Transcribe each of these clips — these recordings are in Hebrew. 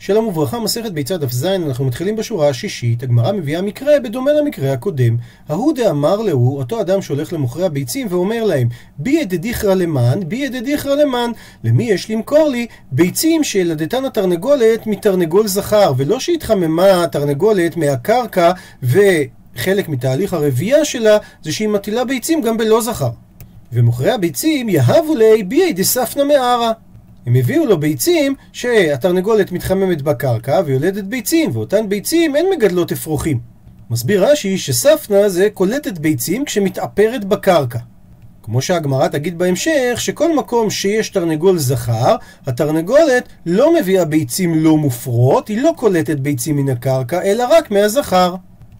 שלום וברכה, מסכת ביצה דף ז, אנחנו מתחילים בשורה השישית, הגמרא מביאה מקרה בדומה למקרה הקודם. ההוא דאמר להו, אותו אדם שהולך למוכרי הביצים ואומר להם, בי דדיכרא למן, בי דדיכרא למן. למי יש למכור לי ביצים שילדתן התרנגולת מתרנגול זכר, ולא שהתחממה התרנגולת מהקרקע וחלק מתהליך הרבייה שלה זה שהיא מטילה ביצים גם בלא זכר. ומוכרי הביצים יהבו לי בי דספנא מערה. הם הביאו לו ביצים שהתרנגולת מתחממת בקרקע ויולדת ביצים, ואותן ביצים אין מגדלות אפרוחים. מסביר רש"י שספנה זה קולטת ביצים כשמתאפרת בקרקע. כמו שהגמרא תגיד בהמשך, שכל מקום שיש תרנגול זכר, התרנגולת לא מביאה ביצים לא מופרות, היא לא קולטת ביצים מן הקרקע, אלא רק מהזכר.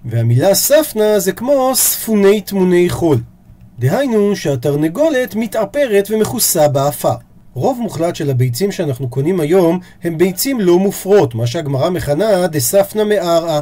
והמילה ספנה זה כמו ספוני תמוני חול. דהיינו שהתרנגולת מתאפרת ומכוסה באפר. רוב מוחלט של הביצים שאנחנו קונים היום הם ביצים לא מופרות, מה שהגמרא מכנה דספנא מארעא.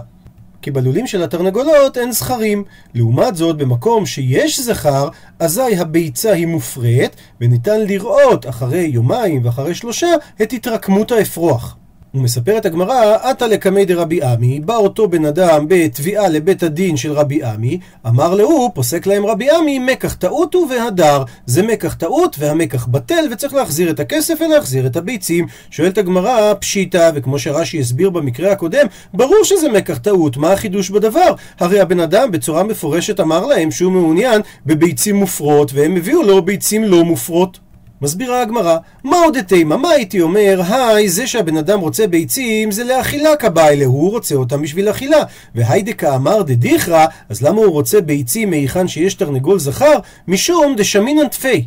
כי בלולים של התרנגולות אין זכרים. לעומת זאת, במקום שיש זכר, אזי הביצה היא מופרית, וניתן לראות אחרי יומיים ואחרי שלושה את התרקמות האפרוח. ומספרת הגמרא, אתא לקמיה דרבי אמי, בא אותו בן אדם בתביעה לבית הדין של רבי אמי, אמר להוא, פוסק להם רבי עמי, מקח טעות הוא והדר. זה מקח טעות והמקח בטל, וצריך להחזיר את הכסף ולהחזיר את הביצים. שואלת הגמרא, פשיטא, וכמו שרש"י הסביר במקרה הקודם, ברור שזה מקח טעות, מה החידוש בדבר? הרי הבן אדם בצורה מפורשת אמר להם שהוא מעוניין בביצים מופרות, והם הביאו לו ביצים לא מופרות. מסבירה הגמרא, מה עוד תימא? מה הייתי אומר? היי, זה שהבן אדם רוצה ביצים זה לאכילה כבאי הוא רוצה אותם בשביל אכילה. והיידקה אמר דדיכרא, אז למה הוא רוצה ביצים מהיכן שיש תרנגול זכר? משום דשמינן תפי.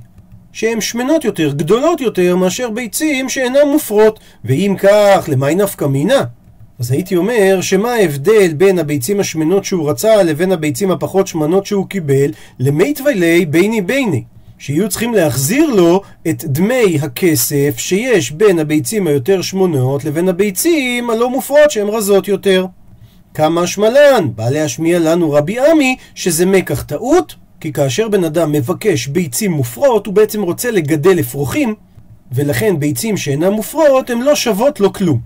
שהן שמנות יותר, גדולות יותר, מאשר ביצים שאינן מופרות. ואם כך, למי נפקא מינה? אז הייתי אומר, שמה ההבדל בין הביצים השמנות שהוא רצה לבין הביצים הפחות שמנות שהוא קיבל? למיתווי לי ביני ביני. שיהיו צריכים להחזיר לו את דמי הכסף שיש בין הביצים היותר שמונות לבין הביצים הלא מופרות שהן רזות יותר. כמה שמלן, בא להשמיע לנו רבי עמי שזה מקח טעות, כי כאשר בן אדם מבקש ביצים מופרות הוא בעצם רוצה לגדל אפרוחים, ולכן ביצים שאינן מופרות הן לא שוות לו כלום.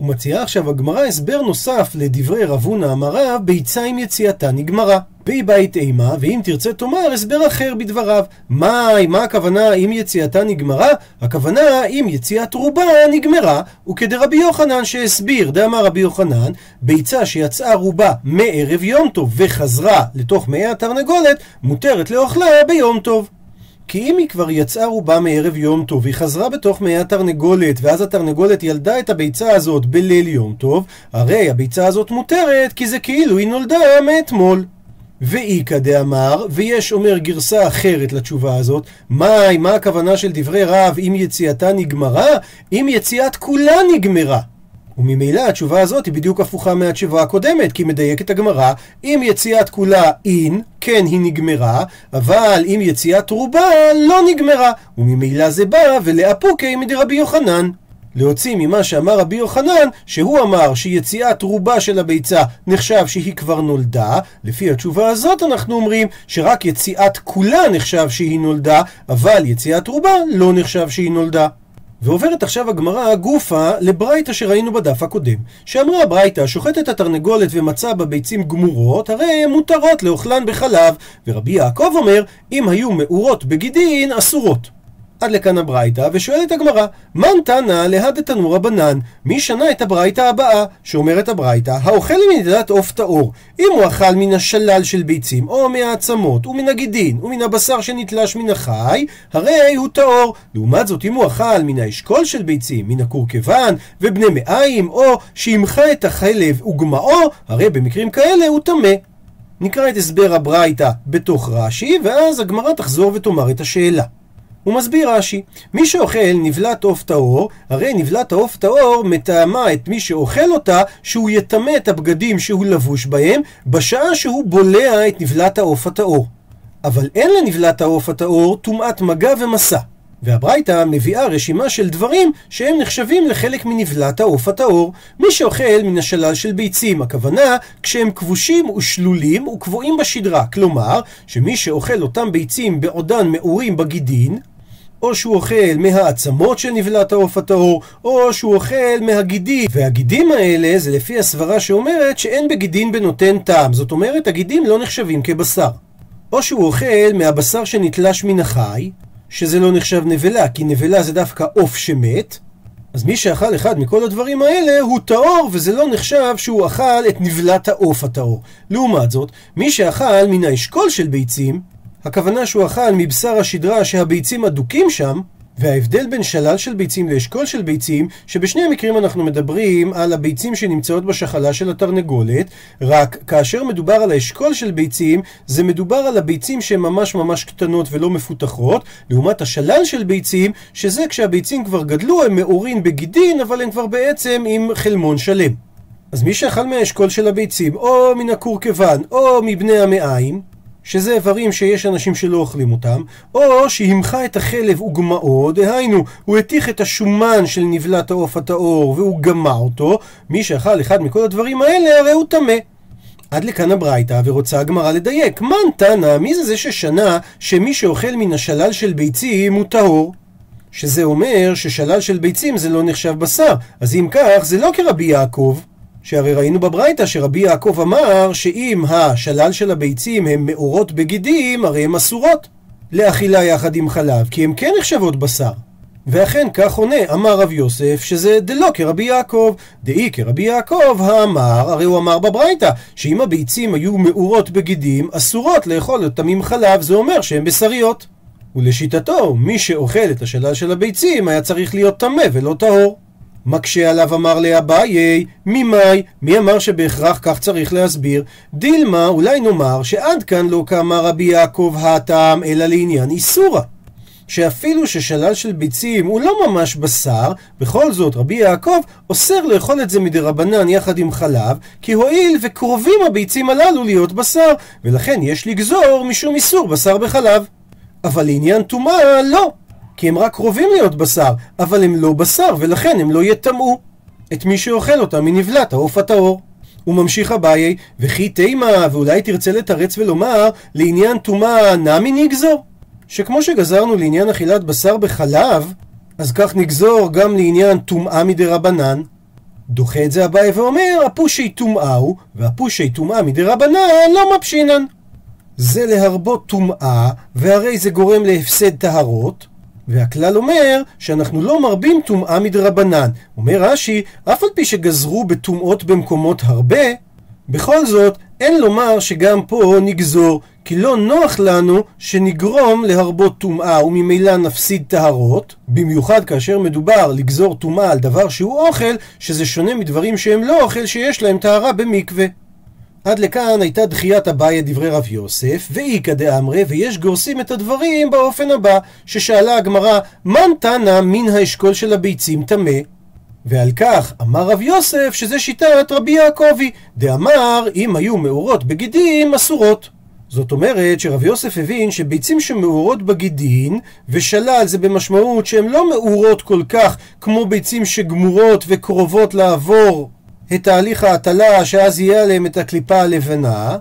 ומציעה עכשיו הגמרא הסבר נוסף לדברי רב הונא אמר רב, ביצה עם יציאתה נגמרה. פי בית אימה, ואם תרצה תאמר הסבר אחר בדבריו. מהי, מה הכוונה אם יציאתה נגמרה? הכוונה אם יציאת רובה נגמרה, וכדרבי יוחנן שהסביר, דאמר רבי יוחנן, ביצה שיצאה רובה מערב יום טוב וחזרה לתוך מי התרנגולת, מותרת לאוכלה ביום טוב. כי אם היא כבר יצאה רובה מערב יום טוב, היא חזרה בתוך מי התרנגולת, ואז התרנגולת ילדה את הביצה הזאת בליל יום טוב, הרי הביצה הזאת מותרת, כי זה כאילו היא נולדה מאתמול. ואיכא דאמר, ויש אומר גרסה אחרת לתשובה הזאת, מהי, מה הכוונה של דברי רב אם יציאתה נגמרה? אם יציאת כולה נגמרה. וממילא התשובה הזאת היא בדיוק הפוכה מהתשובה הקודמת, כי מדייקת הגמרא, אם יציאת כולה אין, כן היא נגמרה, אבל אם יציאת רובה לא נגמרה, וממילא זה בא ולאפוקי מדרבי יוחנן. להוציא ממה שאמר רבי יוחנן, שהוא אמר שיציאת רובה של הביצה נחשב שהיא כבר נולדה, לפי התשובה הזאת אנחנו אומרים שרק יציאת כולה נחשב שהיא נולדה, אבל יציאת רובה לא נחשב שהיא נולדה. ועוברת עכשיו הגמרא גופה לברייתא שראינו בדף הקודם, שאמרה הברייתא שוחטת התרנגולת ומצא בביצים גמורות, הרי הן מותרות לאוכלן בחלב, ורבי יעקב אומר, אם היו מאורות בגידין, אסורות. עד לכאן הברייתא, ושואלת הגמרא, מן תנא להד תנור רבנן, מי שנה את הברייתא הבאה? שאומרת הברייתא, האוכל מנדידת עוף טהור, אם הוא אכל מן השלל של ביצים, או מהעצמות, ומן הגידין, ומן הבשר שנתלש מן החי, הרי הוא טהור. לעומת זאת, אם הוא אכל מן האשכול של ביצים, מן הקורקבן, ובני מעיים, או שימחה את החלב וגמאו, הרי במקרים כאלה הוא טמא. נקרא את הסבר הברייתא בתוך רש"י, ואז הגמרא תחזור ותאמר את השאלה. הוא מסביר רש"י, מי שאוכל נבלת עוף טהור, הרי נבלת העוף טהור מטעמה את מי שאוכל אותה, שהוא יטמא את הבגדים שהוא לבוש בהם, בשעה שהוא בולע את נבלת העוף הטהור. אבל אין לנבלת העוף הטהור טומאת מגע ומסע. והברייתא מביאה רשימה של דברים שהם נחשבים לחלק מנבלת העוף הטהור. מי שאוכל מן השלל של ביצים, הכוונה כשהם כבושים ושלולים וקבועים בשדרה. כלומר, שמי שאוכל אותם ביצים בעודן מעורים בגידין, או שהוא אוכל מהעצמות של נבלת העוף הטהור, או שהוא אוכל מהגידים. והגידים האלה זה לפי הסברה שאומרת שאין בגידין בנותן טעם. זאת אומרת, הגידים לא נחשבים כבשר. או שהוא אוכל מהבשר שנתלש מן החי, שזה לא נחשב נבלה, כי נבלה זה דווקא עוף שמת, אז מי שאכל אחד מכל הדברים האלה הוא טהור, וזה לא נחשב שהוא אכל את נבלת העוף הטהור. לעומת זאת, מי שאכל מן האשכול של ביצים, הכוונה שהוא אכל מבשר השדרה שהביצים אדוקים שם, וההבדל בין שלל של ביצים לאשכול של ביצים, שבשני המקרים אנחנו מדברים על הביצים שנמצאות בשחלה של התרנגולת, רק כאשר מדובר על האשכול של ביצים, זה מדובר על הביצים שהן ממש ממש קטנות ולא מפותחות, לעומת השלל של ביצים, שזה כשהביצים כבר גדלו, הם מאורים בגידין, אבל הם כבר בעצם עם חלמון שלם. אז מי שאכל מהאשכול של הביצים, או מן הכורכבן, או מבני המעיים, שזה איברים שיש אנשים שלא אוכלים אותם, או שהמחה את החלב וגמאו, דהיינו, הוא התיך את השומן של נבלת העוף הטהור והוא גמע אותו, מי שאכל אחד מכל הדברים האלה הרי הוא טמא. עד לכאן הברייתא, ורוצה הגמרא לדייק. מן תנא, מי זה זה ששנה שמי שאוכל מן השלל של ביצים הוא טהור? שזה אומר ששלל של ביצים זה לא נחשב בשר. אז אם כך, זה לא כרבי יעקב. שהרי ראינו בברייתא שרבי יעקב אמר שאם השלל של הביצים הן מאורות בגידים, הרי הן אסורות לאכילה יחד עם חלב, כי הן כן נחשבות בשר. ואכן כך עונה, אמר רב יוסף, שזה דלא כרבי יעקב. דאי כרבי יעקב האמר, הרי הוא אמר בברייתא, שאם הביצים היו מאורות בגידים, אסורות לאכול אותם עם חלב, זה אומר שהן בשריות. ולשיטתו, מי שאוכל את השלל של הביצים היה צריך להיות טמא ולא טהור. מקשה עליו אמר לאביי, ממאי, מי אמר שבהכרח כך צריך להסביר? דילמה, אולי נאמר שעד כאן לא קמה רבי יעקב הטעם, אלא לעניין איסורה. שאפילו ששלל של ביצים הוא לא ממש בשר, בכל זאת רבי יעקב אוסר לאכול את זה מדרבנן יחד עם חלב, כי הואיל וקרובים הביצים הללו להיות בשר, ולכן יש לגזור משום איסור בשר בחלב. אבל לעניין טומאה, לא. כי הם רק קרובים להיות בשר, אבל הם לא בשר, ולכן הם לא יטמאו את מי שאוכל אותם מנבלת העוף הטהור. הוא ממשיך אביי, וכי תימה, ואולי תרצה לתרץ ולומר, לעניין טומאה נמי נגזור? שכמו שגזרנו לעניין אכילת בשר בחלב, אז כך נגזור גם לעניין טומאה מדי רבנן. דוחה את זה אביי ואומר, הפושי טומאה הוא, והפושי טומאה מדי רבנן לא מפשינן. זה להרבות טומאה, והרי זה גורם להפסד טהרות, והכלל אומר שאנחנו לא מרבים טומאה מדרבנן. אומר רש"י, אף על פי שגזרו בטומאות במקומות הרבה, בכל זאת אין לומר שגם פה נגזור, כי לא נוח לנו שנגרום להרבות טומאה וממילא נפסיד טהרות, במיוחד כאשר מדובר לגזור טומאה על דבר שהוא אוכל, שזה שונה מדברים שהם לא אוכל שיש להם טהרה במקווה. עד לכאן הייתה דחיית אביי דברי רב יוסף, ואיכא דאמרי, ויש גורסים את הדברים באופן הבא, ששאלה הגמרא, מן תנא מן האשכול של הביצים טמא? ועל כך אמר רב יוסף שזה שיטת רבי יעקבי, דאמר אם היו מאורות בגידים אסורות. זאת אומרת שרב יוסף הבין שביצים שמאורות בגידין, ושלל זה במשמעות שהן לא מאורות כל כך כמו ביצים שגמורות וקרובות לעבור את תהליך ההטלה שאז יהיה עליהם את הקליפה הלבנה.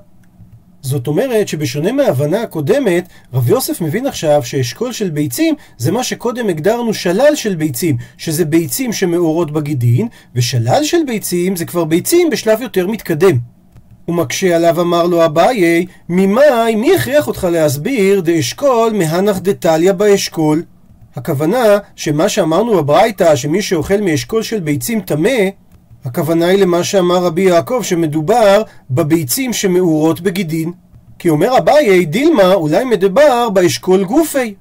זאת אומרת שבשונה מההבנה הקודמת, רב יוסף מבין עכשיו שאשכול של ביצים זה מה שקודם הגדרנו שלל של ביצים, שזה ביצים שמאורות בגידין, ושלל של ביצים זה כבר ביצים בשלב יותר מתקדם. ומקשה עליו אמר לו אביי, ממאי, מי הכריח אותך להסביר דאשכול מהנח דתליא באשכול? הכוונה שמה שאמרנו בברייתא, שמי שאוכל מאשכול של ביצים טמא, הכוונה היא למה שאמר רבי יעקב, שמדובר בביצים שמאורות בגידין. כי אומר אביי, דילמה, אולי מדבר באשכול גופי.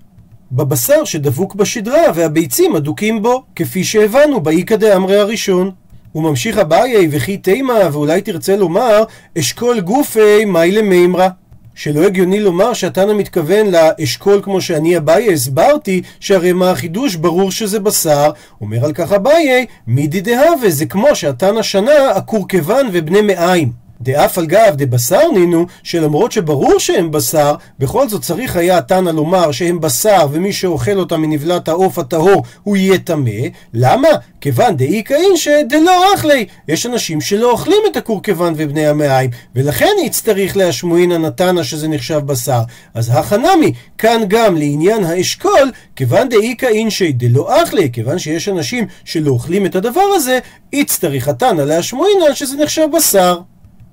בבשר שדבוק בשדרה והביצים אדוקים בו, כפי שהבנו באיכא דאמרי הראשון. הוא ממשיך אביי, וכי תימה, ואולי תרצה לומר, אשכול גופי מאי למימרא. שלא הגיוני לומר שהתנא מתכוון לאשכול כמו שאני אביי הסברתי, שהרי מה החידוש ברור שזה בשר. אומר על כך אביי, מידי דהווה, זה כמו שהתנא שנה הכורכבן ובני מעיים. דאף על גב דבשר נינו, שלמרות שברור שהם בשר, בכל זאת צריך היה תנא לומר שהם בשר, ומי שאוכל אותם מנבלת העוף הטהור הוא יהיה טמא. למה? כיוון דאי כאינשא דלא אכלי. יש אנשים שלא אוכלים את הקורקוון ובני המעיים, ולכן יצטריך להשמועינא נתנא שזה נחשב בשר. אז הכנמי, כאן גם לעניין האשכול, כיוון דאי כאינשא דלא אכלי, כיוון שיש אנשים שלא אוכלים את הדבר הזה, יצטריך התנא להשמועינא שזה נחשב בשר.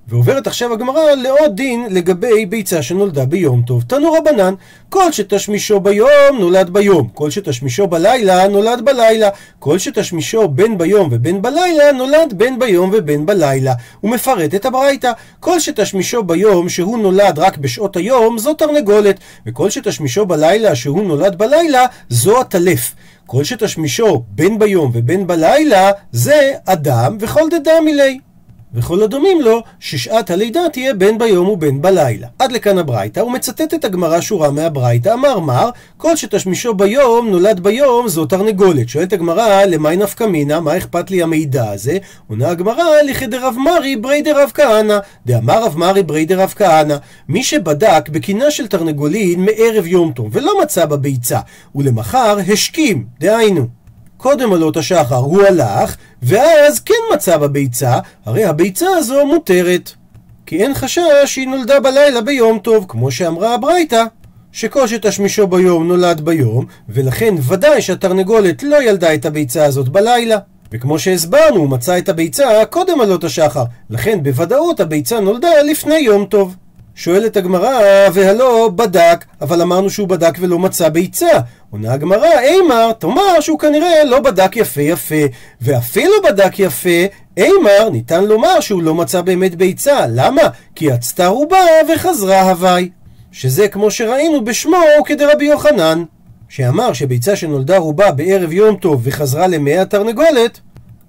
ועוברת עכשיו הגמרא לעוד דין לגבי ביצה שנולדה ביום טוב. תנו רבנן, כל שתשמישו ביום נולד ביום, כל שתשמישו בלילה נולד בלילה, כל שתשמישו בין ביום ובין בלילה נולד בין ביום ובין בלילה. הוא מפרט את הברייתא, כל שתשמישו ביום שהוא נולד רק בשעות היום זו תרנגולת, וכל שתשמישו בלילה שהוא נולד בלילה זו הטלף. כל שתשמישו בין ביום ובין בלילה זה אדם וכל דדם מילי. וכל הדומים לו, ששעת הלידה תהיה בין ביום ובין בלילה. עד לכאן הברייתא, הוא מצטט את הגמרא שורה מהברייתא, אמר מר, כל שתשמישו ביום, נולד ביום, זו תרנגולת. שואלת הגמרא, למאי נפקא מינא, מה אכפת לי המידע הזה? עונה הגמרא, לכי דרב מרי ברי דרב כהנא. דאמר רב מרי ברי דרב כהנא, מי שבדק בקינה של תרנגולין מערב יום טוב, ולא מצא בה ביצה, ולמחר השכים, דהיינו. קודם עלות השחר הוא הלך, ואז כן מצא בביצה, הרי הביצה הזו מותרת. כי אין חשש שהיא נולדה בלילה ביום טוב, כמו שאמרה הברייתא, שכל שתשמישו ביום נולד ביום, ולכן ודאי שהתרנגולת לא ילדה את הביצה הזאת בלילה. וכמו שהסברנו, הוא מצא את הביצה קודם עלות השחר, לכן בוודאות הביצה נולדה לפני יום טוב. שואלת הגמרא, והלא בדק, אבל אמרנו שהוא בדק ולא מצא ביצה. עונה הגמרא, אימר, תאמר שהוא כנראה לא בדק יפה יפה, ואפילו בדק יפה, אימר, ניתן לומר שהוא לא מצא באמת ביצה. למה? כי אצתה רובה וחזרה הווי. שזה כמו שראינו בשמו כדרבי יוחנן, שאמר שביצה שנולדה רובה בערב יום טוב וחזרה למאה תרנגולת,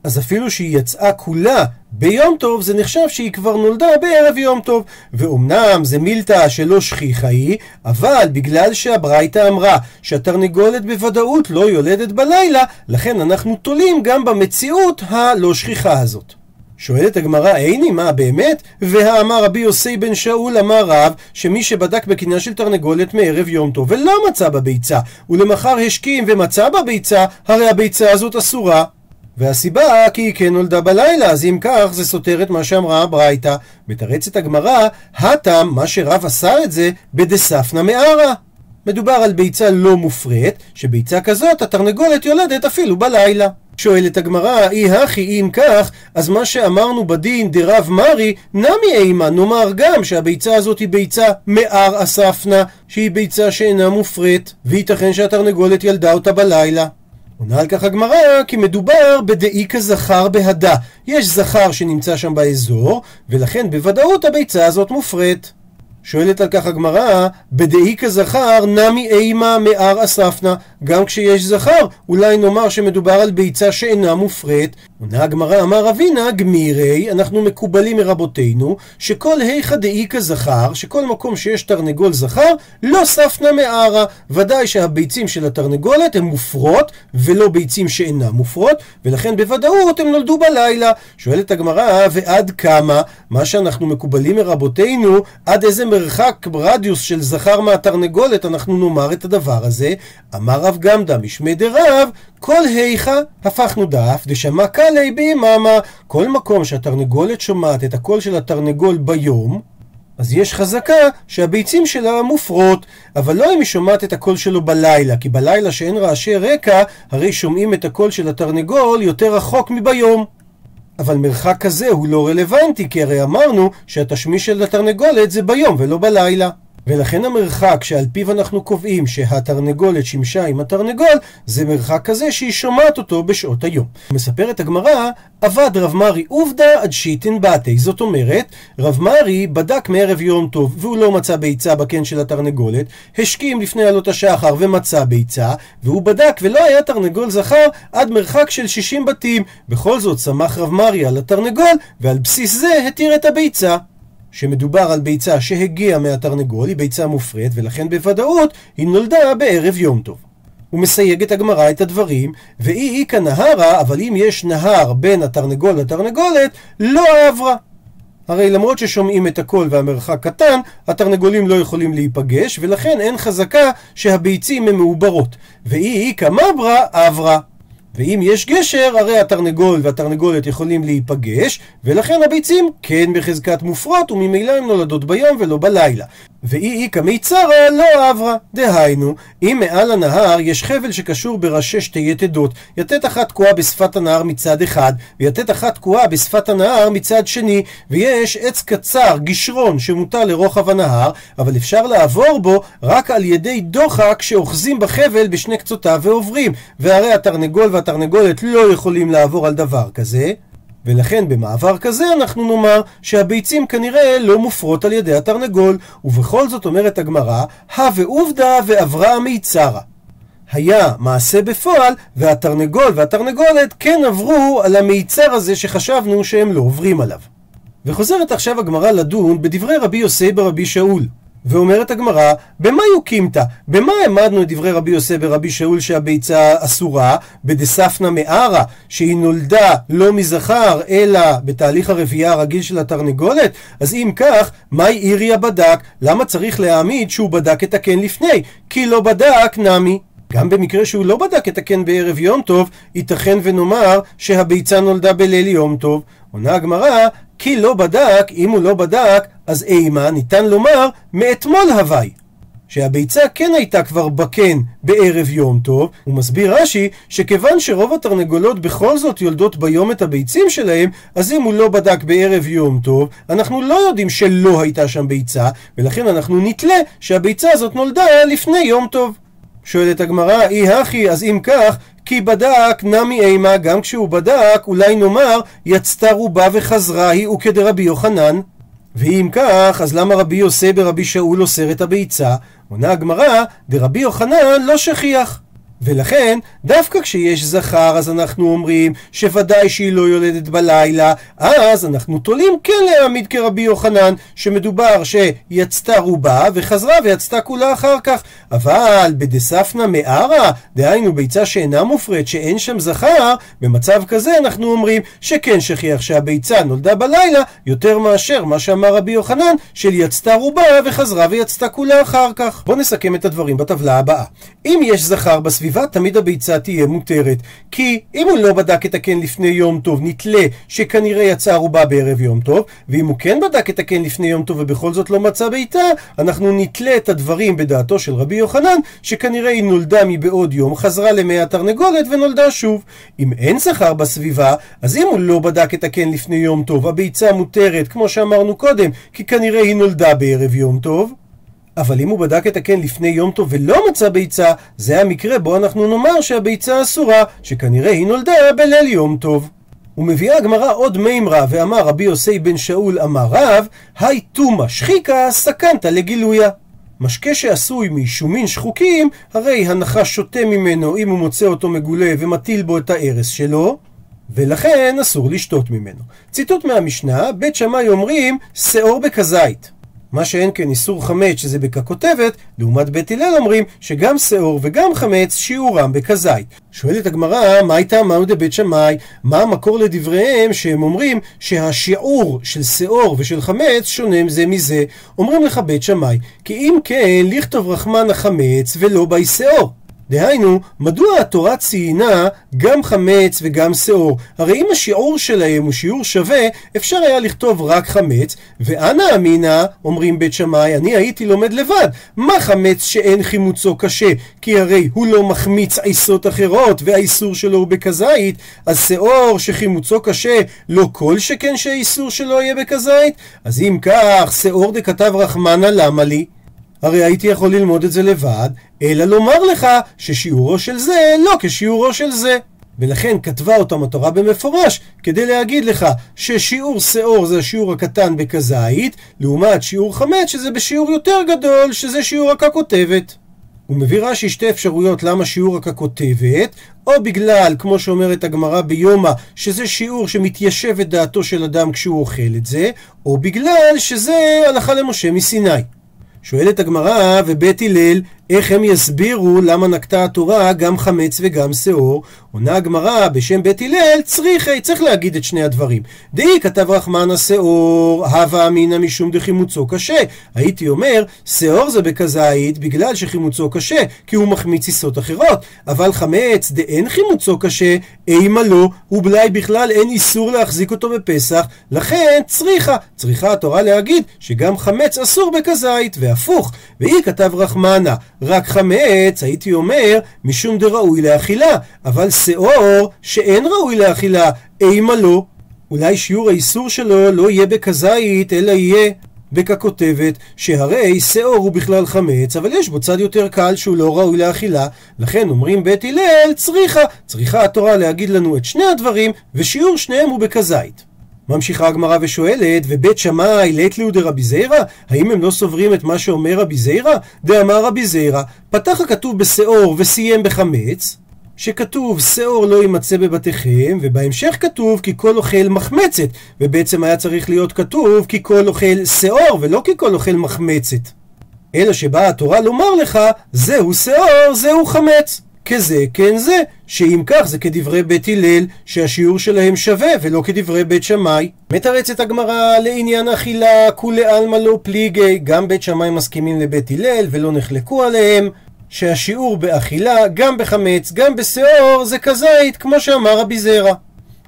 אז אפילו שהיא יצאה כולה ביום טוב, זה נחשב שהיא כבר נולדה בערב יום טוב. ואומנם זה מילתא שלא שכיחה היא, אבל בגלל שהברייתא אמרה שהתרנגולת בוודאות לא יולדת בלילה, לכן אנחנו תולים גם במציאות הלא שכיחה הזאת. שואלת הגמרא, איני, מה באמת? והאמר רבי יוסי בן שאול אמר רב, שמי שבדק בקינה של תרנגולת מערב יום טוב ולא מצא בביצה, ולמחר השכים ומצא בביצה, הרי הביצה הזאת אסורה. והסיבה כי היא כן נולדה בלילה, אז אם כך זה סותר את מה שאמרה הברייתא. מתרצת הגמרא, הטם, מה שרב עשה את זה, בדספנא מערה. מדובר על ביצה לא מופרית, שביצה כזאת התרנגולת יולדת אפילו בלילה. שואלת הגמרא, אי הכי אם כך, אז מה שאמרנו בדין דרב מרי, נמי אימה, נאמר גם שהביצה הזאת היא ביצה מער אספנה, שהיא ביצה שאינה מופרית, וייתכן שהתרנגולת ילדה אותה בלילה. עונה על כך הגמרא, כי מדובר בדאיקה זכר בהדה. יש זכר שנמצא שם באזור, ולכן בוודאות הביצה הזאת מופרית. שואלת על כך הגמרא, בדאיקה זכר נמי אימה מאר אספנה, גם כשיש זכר, אולי נאמר שמדובר על ביצה שאינה מופרית. עונה הגמרא אמר אבינה גמירי, אנחנו מקובלים מרבותינו, שכל היכא דאיקה זכר, שכל מקום שיש תרנגול זכר, לא ספנה מערה. ודאי שהביצים של התרנגולת הן מופרות, ולא ביצים שאינן מופרות, ולכן בוודאות הם נולדו בלילה. שואלת הגמרא, ועד כמה? מה שאנחנו מקובלים מרבותינו, עד איזה מרחק רדיוס של זכר מהתרנגולת אנחנו נאמר את הדבר הזה? אמר רב גמדא משמי דרב, כל היכא הפכנו דף דשמע קלי ביממה. כל מקום שהתרנגולת שומעת את הקול של התרנגול ביום, אז יש חזקה שהביצים שלה מופרות, אבל לא אם היא שומעת את הקול שלו בלילה, כי בלילה שאין רעשי רקע, הרי שומעים את הקול של התרנגול יותר רחוק מביום. אבל מרחק כזה הוא לא רלוונטי, כי הרי אמרנו שהתשמיש של התרנגולת זה ביום ולא בלילה. ולכן המרחק שעל פיו אנחנו קובעים שהתרנגולת שימשה עם התרנגול, זה מרחק כזה שהיא שומעת אותו בשעות היום. מספרת הגמרא, עבד רב מרי עובדא עד שיטין בתי. זאת אומרת, רב מרי בדק מערב יום טוב והוא לא מצא ביצה בקן של התרנגולת, השכים לפני עלות השחר ומצא ביצה, והוא בדק ולא היה תרנגול זכר עד מרחק של 60 בתים. בכל זאת סמך רב מרי על התרנגול, ועל בסיס זה התיר את הביצה. שמדובר על ביצה שהגיעה מהתרנגול, היא ביצה מופרית, ולכן בוודאות היא נולדה בערב יום טוב. הוא מסייג את הגמרא את הדברים, ואי איכא נהרה, אבל אם יש נהר בין התרנגול לתרנגולת, לא עברה. הרי למרות ששומעים את הקול והמרחק קטן, התרנגולים לא יכולים להיפגש, ולכן אין חזקה שהביצים הן מעוברות. ואי איכא מברה אברה. ואם יש גשר, הרי התרנגול והתרנגולת יכולים להיפגש, ולכן הביצים כן בחזקת מופרות, וממילא הן נולדות ביום ולא בלילה. ואי איכא מיצרא לא עברה. דהיינו, אם מעל הנהר יש חבל שקשור בראשי שתי יתדות, יתד אחת תקועה בשפת הנהר מצד אחד, ויתד אחת תקועה בשפת הנהר מצד שני, ויש עץ קצר, גשרון, שמוטל לרוחב הנהר, אבל אפשר לעבור בו רק על ידי דוחק שאוחזים בחבל בשני קצותיו ועוברים, והרי התרנגול והתרנגולת לא יכולים לעבור על דבר כזה. ולכן במעבר כזה אנחנו נאמר שהביצים כנראה לא מופרות על ידי התרנגול, ובכל זאת אומרת הגמרא, הא ועובדא ועברה מיצרה. היה מעשה בפועל, והתרנגול והתרנגולת כן עברו על המיצר הזה שחשבנו שהם לא עוברים עליו. וחוזרת עכשיו הגמרא לדון בדברי רבי יוסי ברבי שאול. ואומרת הגמרא, במה יוקימתא? במה העמדנו את דברי רבי יוסי ברבי שאול שהביצה אסורה? בדספנה מערה, שהיא נולדה לא מזכר, אלא בתהליך הרבייה הרגיל של התרנגולת? אז אם כך, מהי איריה בדק? למה צריך להעמיד שהוא בדק את הקן לפני? כי לא בדק נמי. גם במקרה שהוא לא בדק את הקן בערב יום טוב, ייתכן ונאמר שהביצה נולדה בליל יום טוב. עונה הגמרא, כי לא בדק, אם הוא לא בדק, אז אימה ניתן לומר מאתמול הווי. שהביצה כן הייתה כבר בקן בערב יום טוב, הוא מסביר רש"י שכיוון שרוב התרנגולות בכל זאת יולדות ביום את הביצים שלהם, אז אם הוא לא בדק בערב יום טוב, אנחנו לא יודעים שלא הייתה שם ביצה, ולכן אנחנו נתלה שהביצה הזאת נולדה לפני יום טוב. שואלת הגמרא, אי הכי, אז אם כך, כי בדק נמי אימה, גם כשהוא בדק, אולי נאמר, יצתה רובה וחזרה היא וכדרבי יוחנן. ואם כך, אז למה רבי יוסי ברבי שאול אוסר את הביצה? עונה הגמרא, דרבי יוחנן לא שכיח. ולכן, דווקא כשיש זכר, אז אנחנו אומרים שוודאי שהיא לא יולדת בלילה, אז אנחנו תולים כן להעמיד כרבי יוחנן, שמדובר שיצתה רובה וחזרה ויצתה כולה אחר כך. אבל בדספנה מערה, דהיינו ביצה שאינה מופרית, שאין שם זכר, במצב כזה אנחנו אומרים שכן שכיח שהביצה נולדה בלילה, יותר מאשר מה שאמר רבי יוחנן, של יצתה רובה וחזרה ויצתה כולה אחר כך. בואו נסכם את הדברים בטבלה הבאה. אם יש זכר בסביבה, תמיד הביצה תהיה מותרת. כי אם הוא לא בדק את הקן לפני יום טוב, נתלה שכנראה יצאה ערובה בערב יום טוב, ואם הוא כן בדק את הקן לפני יום טוב ובכל זאת לא מצא ביתה, אנחנו נתלה את הדברים בדעתו של רבי יוחנן, שכנראה היא נולדה מבעוד יום, חזרה למי התרנגולת ונולדה שוב. אם אין זכר בסביבה, אז אם הוא לא בדק את הקן לפני יום טוב, הביצה מותרת, כמו שאמרנו קודם, כי כנראה היא נולדה בערב יום טוב. אבל אם הוא בדק את הקן לפני יום טוב ולא מצא ביצה, זה המקרה בו אנחנו נאמר שהביצה אסורה, שכנראה היא נולדה בליל יום טוב. ומביאה הגמרא עוד מימרה, ואמר רבי יוסי בן שאול אמר רב, היי תומא שחיקה סכנת לגילויה. משקה שעשוי משומין שחוקים, הרי הנחש שותה ממנו אם הוא מוצא אותו מגולה ומטיל בו את הארס שלו, ולכן אסור לשתות ממנו. ציטוט מהמשנה, בית שמאי אומרים, שאור בכזית. מה שאין כן איסור חמץ שזה בככותבת, לעומת בית הלל אומרים שגם שאור וגם חמץ שיעורם בכזית. שואלת הגמרא, מה הייתה מהו דבית שמאי? מה המקור לדבריהם שהם אומרים שהשיעור של שאור ושל חמץ שונה זה מזה? אומרים לך בית שמאי, כי אם כן, לכתוב רחמן החמץ ולא בי שאור. דהיינו, מדוע התורה ציינה גם חמץ וגם שאור? הרי אם השיעור שלהם הוא שיעור שווה, אפשר היה לכתוב רק חמץ, ואנא אמינא, אומרים בית שמאי, אני הייתי לומד לבד. מה חמץ שאין חימוצו קשה? כי הרי הוא לא מחמיץ עיסות אחרות, והאיסור שלו הוא בכזית, אז שאור שחימוצו קשה, לא כל שכן שהאיסור שלו יהיה בכזית? אז אם כך, שאור דכתב רחמנא למה לי? הרי הייתי יכול ללמוד את זה לבד, אלא לומר לך ששיעורו של זה לא כשיעורו של זה. ולכן כתבה אותם התורה במפורש, כדי להגיד לך ששיעור שאור זה השיעור הקטן בכזית, לעומת שיעור חמץ שזה בשיעור יותר גדול, שזה שיעור הככותבת. הוא מביא רש"י שתי אפשרויות למה שיעור הככותבת, או בגלל, כמו שאומרת הגמרא ביומא, שזה שיעור שמתיישב את דעתו של אדם כשהוא אוכל את זה, או בגלל שזה הלכה למשה מסיני. שואלת הגמרא, ובית הלל, איך הם יסבירו למה נקטה התורה גם חמץ וגם שאור? עונה הגמרא בשם בית הלל, צריכי, צריך להגיד את שני הדברים. דאי כתב רחמן השאור, הווה אמינא משום דחימוצו קשה. הייתי אומר, שאור זה בכזית בגלל שחימוצו קשה, כי הוא מחמיץ עיסות אחרות. אבל חמץ דאין חימוצו קשה, אימה לא, ובלאי בכלל אין איסור להחזיק אותו בפסח, לכן צריכה. צריכה התורה להגיד שגם חמץ אסור בכזית, והפוך. ואי כתב רחמנה, רק חמץ, הייתי אומר, משום דראוי לאכילה, אבל שאור שאין ראוי לאכילה, אימה לא. אולי שיעור האיסור שלו לא יהיה בכזית, אלא יהיה בככותבת, שהרי שאור הוא בכלל חמץ, אבל יש בו צד יותר קל שהוא לא ראוי לאכילה, לכן אומרים בית הלל צריכה, צריכה התורה להגיד לנו את שני הדברים, ושיעור שניהם הוא בכזית. ממשיכה הגמרא ושואלת, ובית שמאי לית ליהו דרבי זיירא? האם הם לא סוברים את מה שאומר רבי זיירא? דאמר רבי זיירא, פתח הכתוב בשאור וסיים בחמץ, שכתוב שאור לא יימצא בבתיכם, ובהמשך כתוב כי כל אוכל מחמצת, ובעצם היה צריך להיות כתוב כי כל אוכל שאור, ולא כי כל אוכל מחמצת. אלא שבאה התורה לומר לך, זהו שאור, זהו חמץ. כזה כן זה, שאם כך זה כדברי בית הלל, שהשיעור שלהם שווה, ולא כדברי בית שמאי. מתרצת הגמרא לעניין אכילה, כולי עלמא לא פליגי, גם בית שמאי מסכימים לבית הלל, ולא נחלקו עליהם. שהשיעור באכילה, גם בחמץ, גם בשאור, זה כזית, כמו שאמר רבי זרע.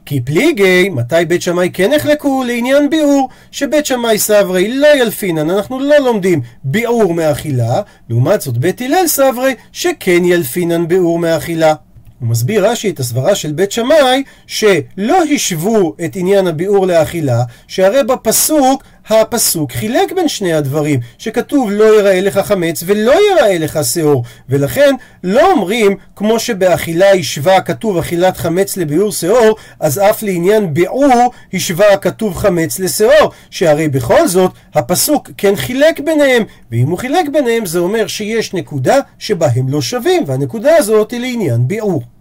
כי פליגי, מתי בית שמאי כן נחלקו? לעניין ביאור, שבית שמאי סברי לא ילפינן, אנחנו לא לומדים ביאור מאכילה, לעומת זאת בית הלל סברי שכן ילפינן ביאור מאכילה. הוא מסביר רש"י את הסברה של בית שמאי שלא השוו את עניין הביאור לאכילה, שהרי בפסוק הפסוק חילק בין שני הדברים, שכתוב לא יראה לך חמץ ולא יראה לך שאור, ולכן לא אומרים כמו שבאכילה השווה כתוב אכילת חמץ לביאור שאור, אז אף לעניין ביאור השווה כתוב חמץ לשאור, שהרי בכל זאת הפסוק כן חילק ביניהם, ואם הוא חילק ביניהם זה אומר שיש נקודה שבה הם לא שווים, והנקודה הזאת היא לעניין ביאור.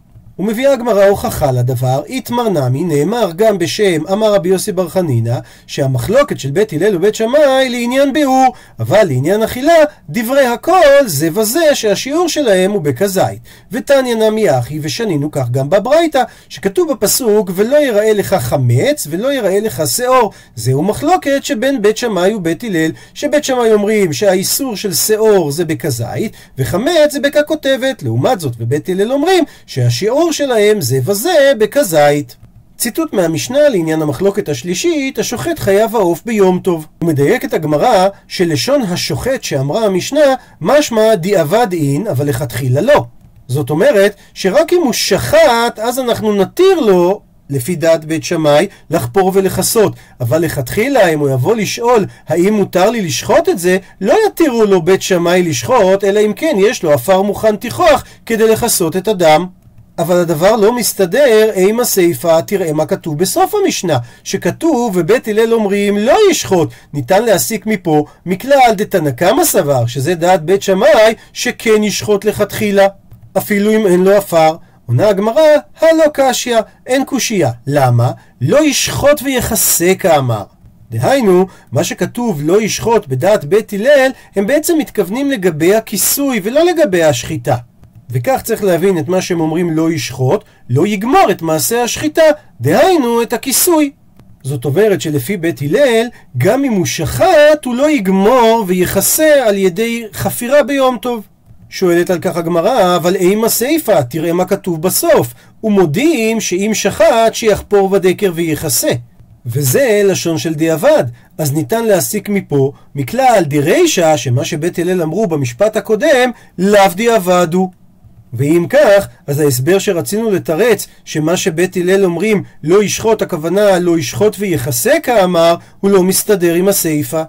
ומביאה הגמרא הוכחה לדבר, איתמר נמי, נאמר גם בשם אמר רבי יוסי בר חנינא, שהמחלוקת של בית הלל ובית שמאי לעניין ביאור, אבל לעניין אכילה, דברי הכל זה וזה שהשיעור שלהם הוא בכזית. ותניא נמי אחי, ושנינו כך גם בברייתא, שכתוב בפסוק, ולא יראה לך חמץ, ולא יראה לך שאור. זהו מחלוקת שבין בית שמאי ובית הלל, שבית שמאי אומרים שהאיסור של שאור זה בכזית, וחמץ זה בככותבת. לעומת זאת, בבית הלל אומרים שהשיעור שלהם זה וזה בכזית. ציטוט מהמשנה לעניין המחלוקת השלישית, השוחט חייב העוף ביום טוב. הוא מדייק את הגמרא שלשון השוחט שאמרה המשנה, משמע דיעבד אין, אבל לכתחילה לא. זאת אומרת, שרק אם הוא שחט, אז אנחנו נתיר לו לפי דעת בית שמאי, לחפור ולכסות. אבל לכתחילה, אם הוא יבוא לשאול האם מותר לי לשחוט את זה, לא יתירו לו בית שמאי לשחוט, אלא אם כן יש לו עפר מוכן תיכוח כדי לכסות את הדם. אבל הדבר לא מסתדר עם הסיפא, תראה מה כתוב בסוף המשנה, שכתוב ובית הלל אומרים לא ישחוט, ניתן להסיק מפה מכלל דתנא קמא סבר, שזה דעת בית שמאי, שכן ישחוט לכתחילה, אפילו אם אין לו עפר. עונה הגמרא, הלא קשיא, אין קושייה. למה? לא ישחוט ויכסה כאמר. דהיינו, מה שכתוב לא ישחוט בדעת בית הלל, הם בעצם מתכוונים לגבי הכיסוי ולא לגבי השחיטה. וכך צריך להבין את מה שהם אומרים לא ישחוט, לא יגמור את מעשה השחיטה, דהיינו את הכיסוי. זאת אומרת שלפי בית הלל, גם אם הוא שחט, הוא לא יגמור ויכסה על ידי חפירה ביום טוב. שואלת על כך הגמרא, אבל אימה סיפא, תראה מה כתוב בסוף. ומודיעים שאם שחט, שיחפור בדקר ויכסה. וזה לשון של דיעבד. אז ניתן להסיק מפה, מכלל דירישא, שמה שבית הלל אמרו במשפט הקודם, לאו דיעבד הוא. ואם כך, אז ההסבר שרצינו לתרץ, שמה שבית הלל אומרים לא ישחוט, הכוונה לא ישחוט ויחסה כאמר, הוא לא מסתדר עם הסיפא.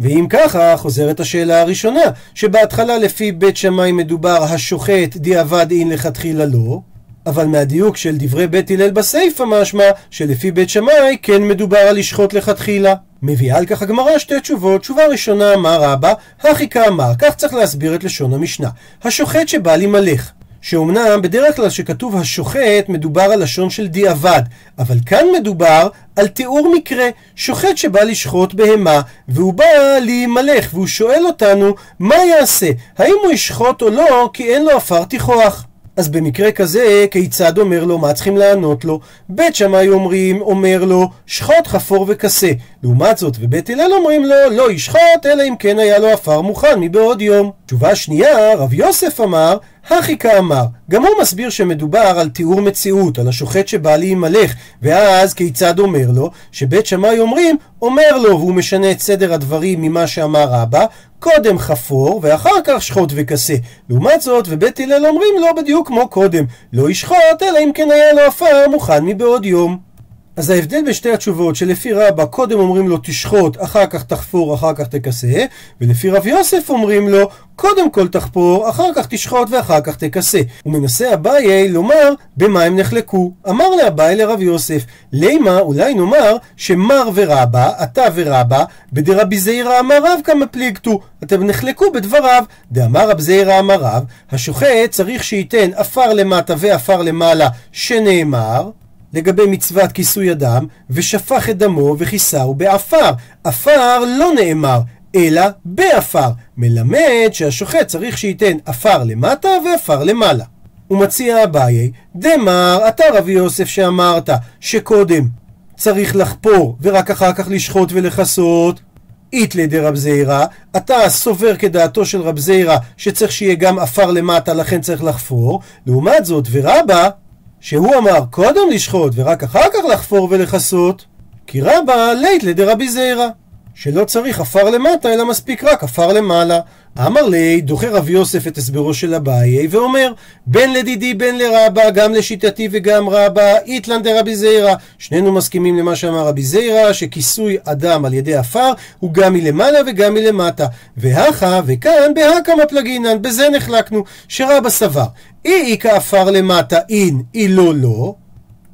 ואם ככה, חוזרת השאלה הראשונה, שבהתחלה לפי בית שמאי מדובר השוחט דיעבד אין לכתחילה לא, אבל מהדיוק של דברי בית הלל בסיפא משמע שלפי בית שמאי כן מדובר על לשחוט לכתחילה. מביאה על כך הגמרא שתי תשובות. תשובה ראשונה אמר רבא, הכי כאמר, כך צריך להסביר את לשון המשנה. השוחט שבא להימלך. שאומנם בדרך כלל שכתוב השוחט מדובר על לשון של דיעבד, אבל כאן מדובר על תיאור מקרה, שוחט שבא לשחוט בהמה, והוא בא להימלך, והוא שואל אותנו מה יעשה, האם הוא ישחוט או לא, כי אין לו עפר תיכוח. אז במקרה כזה, כיצד אומר לו, מה צריכים לענות לו? בית שמאי אומרים, אומר לו, שחוט חפור וכסה. לעומת זאת, ובית הלל אומרים לו, לא ישחוט, אלא אם כן היה לו עפר מוכן מבעוד יום. תשובה שנייה, רב יוסף אמר, הכי כאמר, גם הוא מסביר שמדובר על תיאור מציאות, על השוחט שבא להימלך, ואז כיצד אומר לו? שבית שמאי אומרים, אומר לו, והוא משנה את סדר הדברים ממה שאמר רבא, קודם חפור ואחר כך שחוט וכסה. לעומת זאת, ובית הלל אומרים לו בדיוק כמו קודם, לא ישחוט אלא אם כן היה לו עפר מוכן מבעוד יום. אז ההבדל בין שתי התשובות שלפי רבא קודם אומרים לו תשחוט, אחר כך תחפור, אחר כך תכסה, ולפי רב יוסף אומרים לו קודם כל תחפור, אחר כך תשחוט ואחר כך תכסה. ומנסה אביי לומר במה הם נחלקו. אמר לאביי לרב יוסף, לימה אולי נאמר שמר ורבא, אתה ורבא, בדרבי זעירא אמר רב כמה פליגתו. אתם נחלקו בדבריו. דאמר רב זעירא אמר רב, השוחט צריך שייתן עפר למטה ועפר למעלה, שנאמר לגבי מצוות כיסוי אדם, ושפך את דמו וכיסהו בעפר. עפר לא נאמר, אלא בעפר. מלמד שהשוחט צריך שייתן עפר למטה ועפר למעלה. הוא מציע אביי, דמר, אתה רבי יוסף שאמרת שקודם צריך לחפור ורק אחר כך לשחוט ולכסות. איתלה דרב זעירא, אתה סובר כדעתו של רב זעירא שצריך שיהיה גם עפר למטה לכן צריך לחפור. לעומת זאת ורבא שהוא אמר קודם לשחוט ורק אחר כך לחפור ולכסות, כי רבא לית לדרבי זעירא, שלא צריך עפר למטה אלא מספיק רק עפר למעלה. אמר לי, דוחה רב יוסף את הסברו של אביי ואומר, בין לדידי בין לרבא, גם לשיטתי וגם רבא, איתלן דרבי זעירא. שנינו מסכימים למה שאמר רבי זעירא, שכיסוי אדם על ידי עפר הוא גם מלמעלה וגם מלמטה. והכה וכאן בהכמה פלגינן, בזה נחלקנו, שרבא סבר. אי איכא עפר למטה אין, אי לא לא.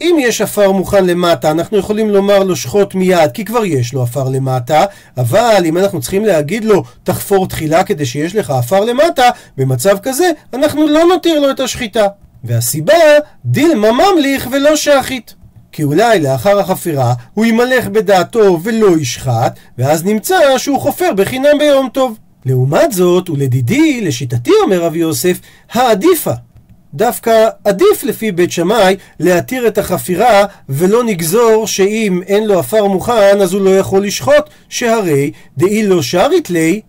אם יש עפר מוכן למטה, אנחנו יכולים לומר לו שחוט מיד, כי כבר יש לו עפר למטה, אבל אם אנחנו צריכים להגיד לו תחפור תחילה כדי שיש לך עפר למטה, במצב כזה אנחנו לא נותיר לו את השחיטה. והסיבה, דילמה ממליך ולא שחית. כי אולי לאחר החפירה הוא ימלך בדעתו ולא ישחט, ואז נמצא שהוא חופר בחינם ביום טוב. לעומת זאת, ולדידי, לשיטתי אומר רבי יוסף, העדיפה דווקא עדיף לפי בית שמאי להתיר את החפירה ולא נגזור שאם אין לו עפר מוכן אז הוא לא יכול לשחוט שהרי דאי לא שרית לי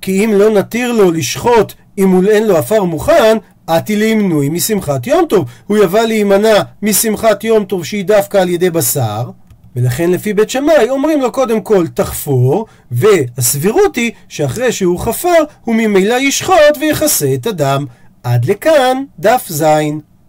כי אם לא נתיר לו לשחוט אם אין לו עפר מוכן עתי לימנוי משמחת יום טוב. הוא יבוא להימנע משמחת יום טוב שהיא דווקא על ידי בשר. ולכן לפי בית שמאי אומרים לו קודם כל תחפור והסבירות היא שאחרי שהוא חפר הוא ממילא ישחוט ויכסה את הדם עד לכאן דף זין.